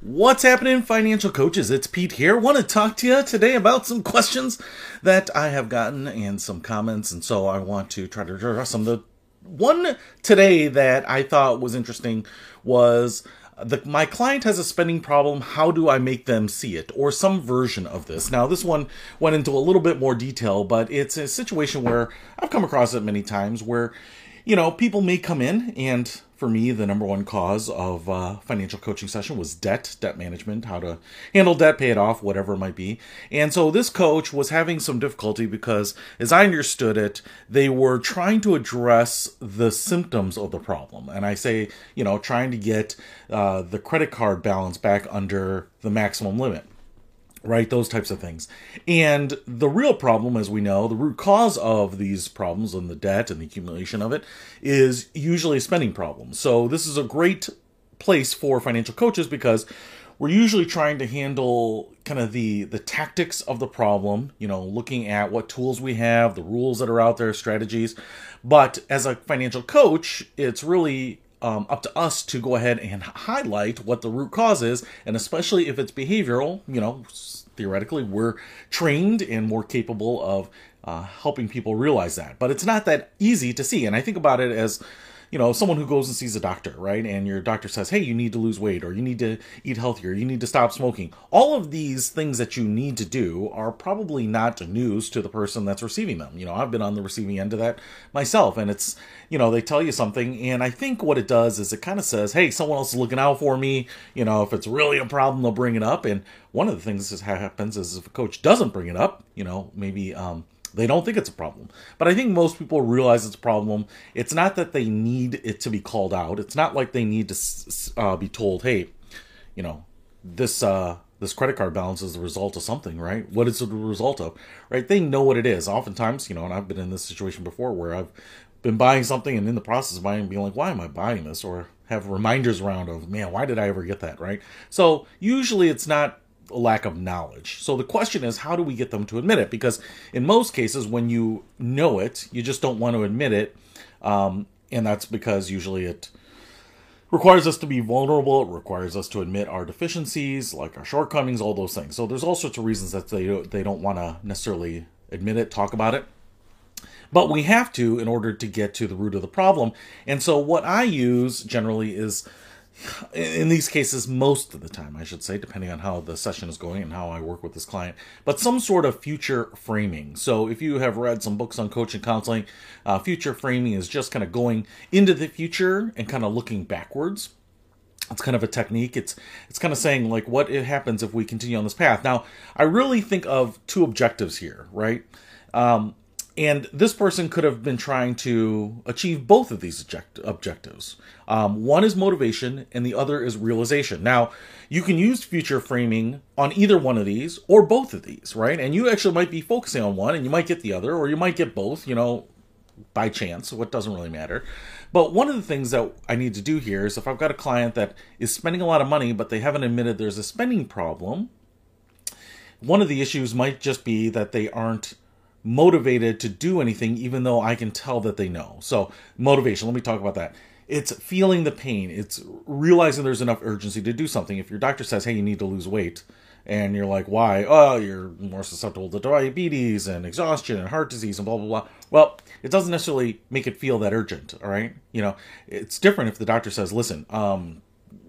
What's happening, financial coaches? It's Pete here. Want to talk to you today about some questions that I have gotten and some comments, and so I want to try to address them. The one today that I thought was interesting was the, my client has a spending problem. How do I make them see it, or some version of this? Now, this one went into a little bit more detail, but it's a situation where I've come across it many times where you know, people may come in, and for me, the number one cause of uh, financial coaching session was debt, debt management, how to handle debt, pay it off, whatever it might be. And so this coach was having some difficulty because, as I understood it, they were trying to address the symptoms of the problem. And I say, you know, trying to get uh, the credit card balance back under the maximum limit right? Those types of things. And the real problem, as we know, the root cause of these problems and the debt and the accumulation of it is usually a spending problem. So this is a great place for financial coaches because we're usually trying to handle kind of the the tactics of the problem you know looking at what tools we have the rules that are out there strategies but as a financial coach it's really um, up to us to go ahead and highlight what the root cause is, and especially if it's behavioral, you know, theoretically, we're trained and more capable of uh, helping people realize that. But it's not that easy to see, and I think about it as you know, someone who goes and sees a doctor, right? And your doctor says, hey, you need to lose weight or you need to eat healthier, you need to stop smoking. All of these things that you need to do are probably not news to the person that's receiving them. You know, I've been on the receiving end of that myself. And it's, you know, they tell you something. And I think what it does is it kind of says, hey, someone else is looking out for me. You know, if it's really a problem, they'll bring it up. And one of the things that happens is if a coach doesn't bring it up, you know, maybe, um, they don't think it's a problem. But I think most people realize it's a problem. It's not that they need it to be called out. It's not like they need to uh, be told, "Hey, you know, this uh, this credit card balance is the result of something, right? What is it the result of? Right? They know what it is. Oftentimes, you know, and I've been in this situation before where I've been buying something and in the process of buying being like, why am I buying this? Or have reminders around of, man, why did I ever get that, right? So usually it's not lack of knowledge. So the question is, how do we get them to admit it? Because in most cases, when you know it, you just don't want to admit it, um, and that's because usually it requires us to be vulnerable. It requires us to admit our deficiencies, like our shortcomings, all those things. So there's all sorts of reasons that they they don't want to necessarily admit it, talk about it. But we have to in order to get to the root of the problem. And so what I use generally is in these cases, most of the time, I should say, depending on how the session is going and how I work with this client, but some sort of future framing. So, if you have read some books on coaching counseling, uh, future framing is just kind of going into the future and kind of looking backwards. It's kind of a technique. It's it's kind of saying like what it happens if we continue on this path. Now, I really think of two objectives here, right? Um, and this person could have been trying to achieve both of these object- objectives. Um, one is motivation, and the other is realization. Now, you can use future framing on either one of these or both of these, right? And you actually might be focusing on one, and you might get the other, or you might get both, you know, by chance. What doesn't really matter. But one of the things that I need to do here is if I've got a client that is spending a lot of money, but they haven't admitted there's a spending problem, one of the issues might just be that they aren't motivated to do anything, even though I can tell that they know. So, motivation, let me talk about that. It's feeling the pain, it's realizing there's enough urgency to do something. If your doctor says, hey, you need to lose weight, and you're like, why? Oh, you're more susceptible to diabetes and exhaustion and heart disease and blah, blah, blah. Well, it doesn't necessarily make it feel that urgent, all right? You know, it's different if the doctor says, listen, um,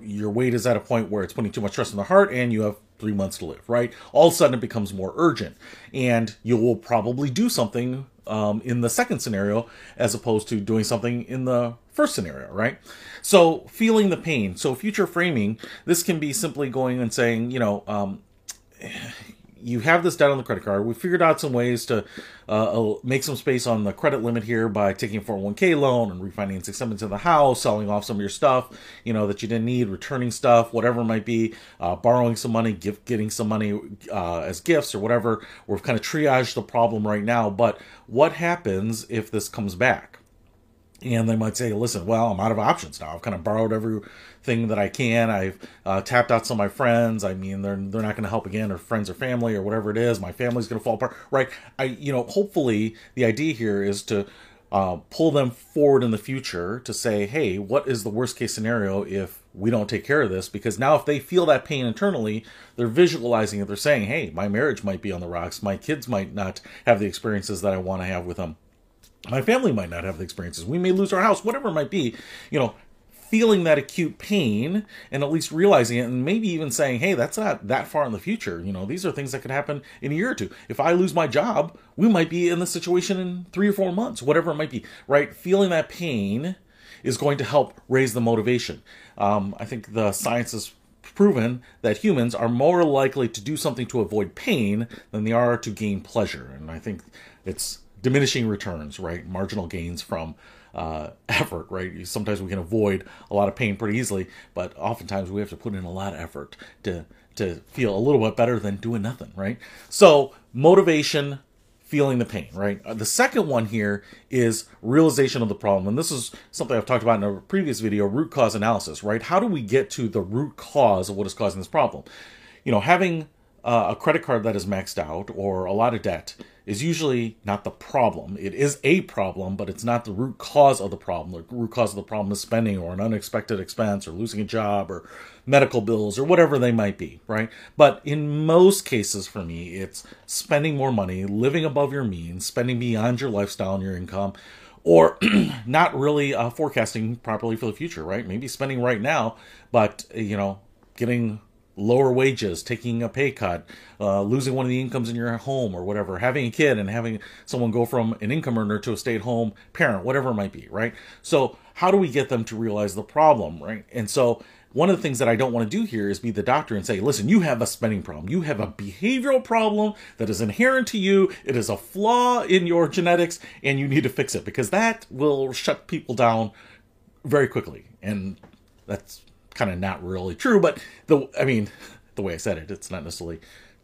your weight is at a point where it's putting too much stress on the heart and you have three months to live, right? All of a sudden it becomes more urgent. And you will probably do something um, in the second scenario as opposed to doing something in the first scenario, right? So feeling the pain. So future framing, this can be simply going and saying, you know, um, you have this debt on the credit card. We figured out some ways to uh, uh make some space on the credit limit here by taking a 401k loan and refinancing some into the house, selling off some of your stuff, you know, that you didn't need, returning stuff, whatever it might be, uh, borrowing some money, gift, getting some money uh, as gifts or whatever. We've kind of triaged the problem right now. But what happens if this comes back? And they might say, "Listen, well, I'm out of options now. I've kind of borrowed everything that I can. I've uh, tapped out some of my friends. I mean, they're they're not going to help again, or friends or family or whatever it is. My family's going to fall apart, right? I, you know, hopefully the idea here is to uh, pull them forward in the future to say, hey, what is the worst case scenario if we don't take care of this? Because now, if they feel that pain internally, they're visualizing it. They're saying, hey, my marriage might be on the rocks. My kids might not have the experiences that I want to have with them. My family might not have the experiences. We may lose our house, whatever it might be. You know, feeling that acute pain and at least realizing it and maybe even saying, hey, that's not that far in the future. You know, these are things that could happen in a year or two. If I lose my job, we might be in this situation in three or four months, whatever it might be, right? Feeling that pain is going to help raise the motivation. Um, I think the science has proven that humans are more likely to do something to avoid pain than they are to gain pleasure. And I think it's diminishing returns, right? Marginal gains from uh, effort, right? Sometimes we can avoid a lot of pain pretty easily, but oftentimes we have to put in a lot of effort to to feel a little bit better than doing nothing, right? So motivation, feeling the pain, right? Uh, the second one here is realization of the problem, and this is something I've talked about in a previous video: root cause analysis, right? How do we get to the root cause of what is causing this problem? You know, having uh, a credit card that is maxed out or a lot of debt is usually not the problem. It is a problem, but it's not the root cause of the problem. The root cause of the problem is spending or an unexpected expense or losing a job or medical bills or whatever they might be, right? But in most cases for me, it's spending more money, living above your means, spending beyond your lifestyle and your income, or not really uh, forecasting properly for the future, right? Maybe spending right now, but, you know, getting lower wages, taking a pay cut, uh, losing one of the incomes in your home or whatever, having a kid and having someone go from an income earner to a stay at home parent, whatever it might be, right? So, how do we get them to realize the problem, right? And so, one of the things that I don't want to do here is be the doctor and say, listen, you have a spending problem. You have a behavioral problem that is inherent to you. It is a flaw in your genetics, and you need to fix it because that will shut people down very quickly. And that's kind of not really true, but the I mean, the way I said it, it's not necessarily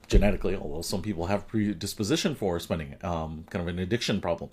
genetically, although some people have predisposition for spending, um, kind of an addiction problem.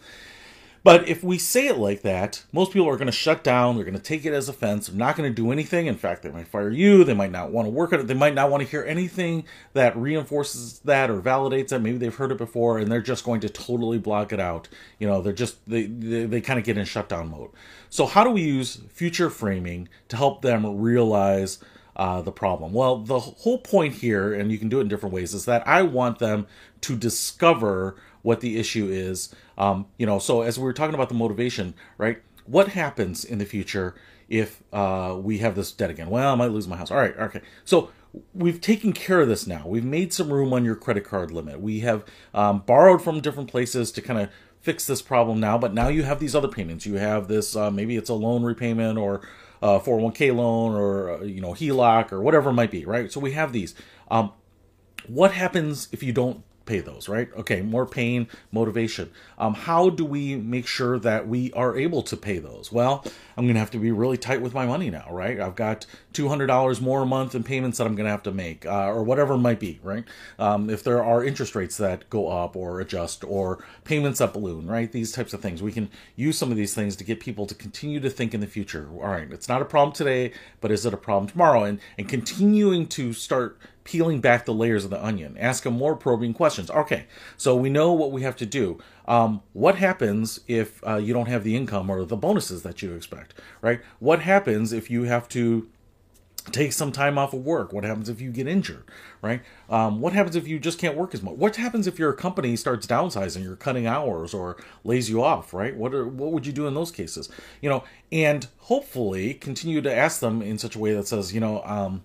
But if we say it like that, most people are going to shut down. They're going to take it as offense. They're not going to do anything. In fact, they might fire you. They might not want to work at it. They might not want to hear anything that reinforces that or validates that. Maybe they've heard it before, and they're just going to totally block it out. You know, they're just they they, they kind of get in shutdown mode. So how do we use future framing to help them realize? Uh, the problem. Well, the whole point here, and you can do it in different ways, is that I want them to discover what the issue is. Um, you know, so as we were talking about the motivation, right? What happens in the future if uh, we have this debt again? Well, I might lose my house. All right, okay. So we've taken care of this now. We've made some room on your credit card limit. We have um, borrowed from different places to kind of fix this problem now. But now you have these other payments. You have this uh, maybe it's a loan repayment or a 401k loan or uh, you know HELOC or whatever it might be, right? So we have these. Um, what happens if you don't pay those, right? Okay, more pain, motivation. Um, how do we make sure that we are able to pay those? Well, I'm going to have to be really tight with my money now, right? I've got $200 more a month in payments that I'm going to have to make, uh, or whatever it might be, right? Um, if there are interest rates that go up or adjust, or payments that balloon, right? These types of things. We can use some of these things to get people to continue to think in the future. All right, it's not a problem today, but is it a problem tomorrow? And, and continuing to start peeling back the layers of the onion. Ask them more probing questions. Okay, so we know what we have to do. Um, what happens if uh, you don't have the income or the bonuses that you expect, right? What happens if you have to take some time off of work? What happens if you get injured, right? Um, what happens if you just can't work as much? What happens if your company starts downsizing, you're cutting hours or lays you off, right? What are, what would you do in those cases? You know, and hopefully continue to ask them in such a way that says, you know, um,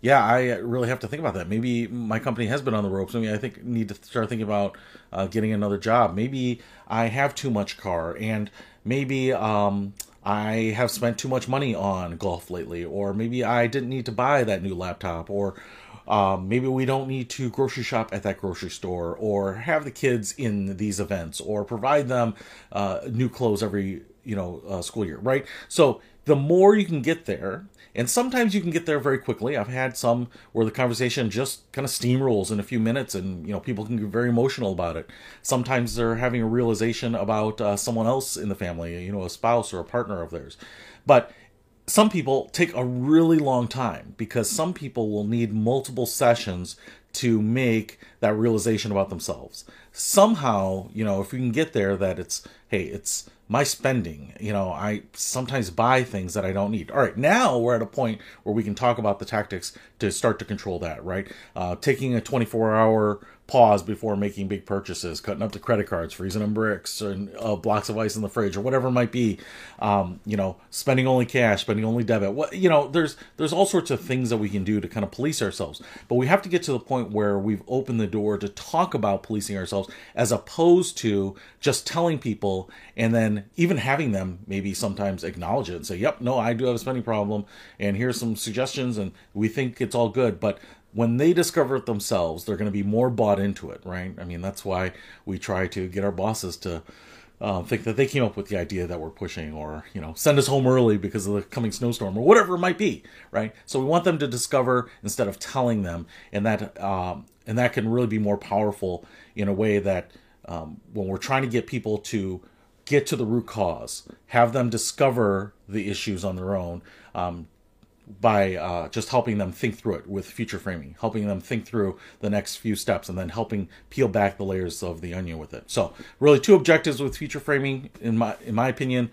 yeah, I really have to think about that. Maybe my company has been on the ropes. Maybe I think need to start thinking about uh, getting another job. Maybe I have too much car, and maybe um, I have spent too much money on golf lately, or maybe I didn't need to buy that new laptop, or um, maybe we don't need to grocery shop at that grocery store, or have the kids in these events, or provide them uh, new clothes every you know uh, school year, right? So the more you can get there and sometimes you can get there very quickly. I've had some where the conversation just kind of steamrolls in a few minutes and, you know, people can get very emotional about it. Sometimes they're having a realization about uh, someone else in the family, you know, a spouse or a partner of theirs. But some people take a really long time because some people will need multiple sessions to make that realization about themselves. Somehow, you know, if we can get there that it's hey, it's my spending. You know, I sometimes buy things that I don't need. All right, now we're at a point where we can talk about the tactics to start to control that, right? Uh, taking a 24 hour pause before making big purchases, cutting up the credit cards, freezing them bricks and uh, blocks of ice in the fridge or whatever it might be. Um, you know, spending only cash, spending only debit. What you know, there's there's all sorts of things that we can do to kind of police ourselves. But we have to get to the point where we've opened the door to talk about policing ourselves as opposed to just telling people and then even having them maybe sometimes acknowledge it and say, "Yep, no, I do have a spending problem, and here's some suggestions, and we think it's all good." But when they discover it themselves, they're going to be more bought into it, right? I mean, that's why we try to get our bosses to uh, think that they came up with the idea that we're pushing, or you know, send us home early because of the coming snowstorm, or whatever it might be, right? So we want them to discover instead of telling them, and that um, and that can really be more powerful in a way that um, when we're trying to get people to get to the root cause, have them discover the issues on their own. Um, by uh, just helping them think through it with future framing, helping them think through the next few steps, and then helping peel back the layers of the onion with it. So, really, two objectives with future framing, in my in my opinion,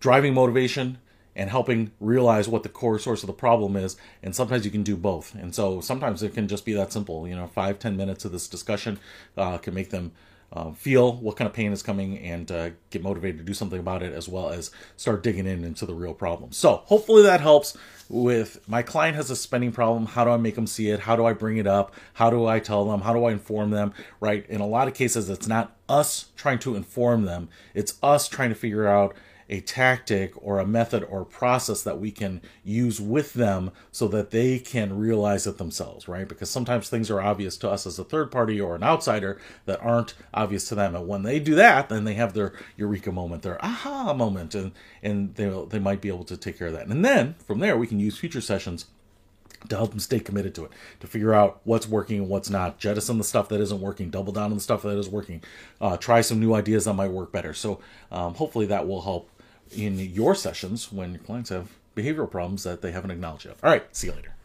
driving motivation and helping realize what the core source of the problem is. And sometimes you can do both. And so sometimes it can just be that simple. You know, five ten minutes of this discussion uh, can make them uh, feel what kind of pain is coming and uh, get motivated to do something about it as well as start digging in into the real problem. So hopefully that helps with my client has a spending problem. How do i make them see it? How do i bring it up? How do i tell them? How do i inform them? Right? In a lot of cases it's not us trying to inform them. It's us trying to figure out a tactic or a method or process that we can use with them so that they can realize it themselves, right? Because sometimes things are obvious to us as a third party or an outsider that aren't obvious to them. And when they do that, then they have their eureka moment, their aha moment, and, and they, they might be able to take care of that. And then from there, we can use future sessions to help them stay committed to it, to figure out what's working and what's not, jettison the stuff that isn't working, double down on the stuff that is working, uh, try some new ideas that might work better. So um, hopefully that will help in your sessions when your clients have behavioral problems that they haven't acknowledged yet. All right, see you later.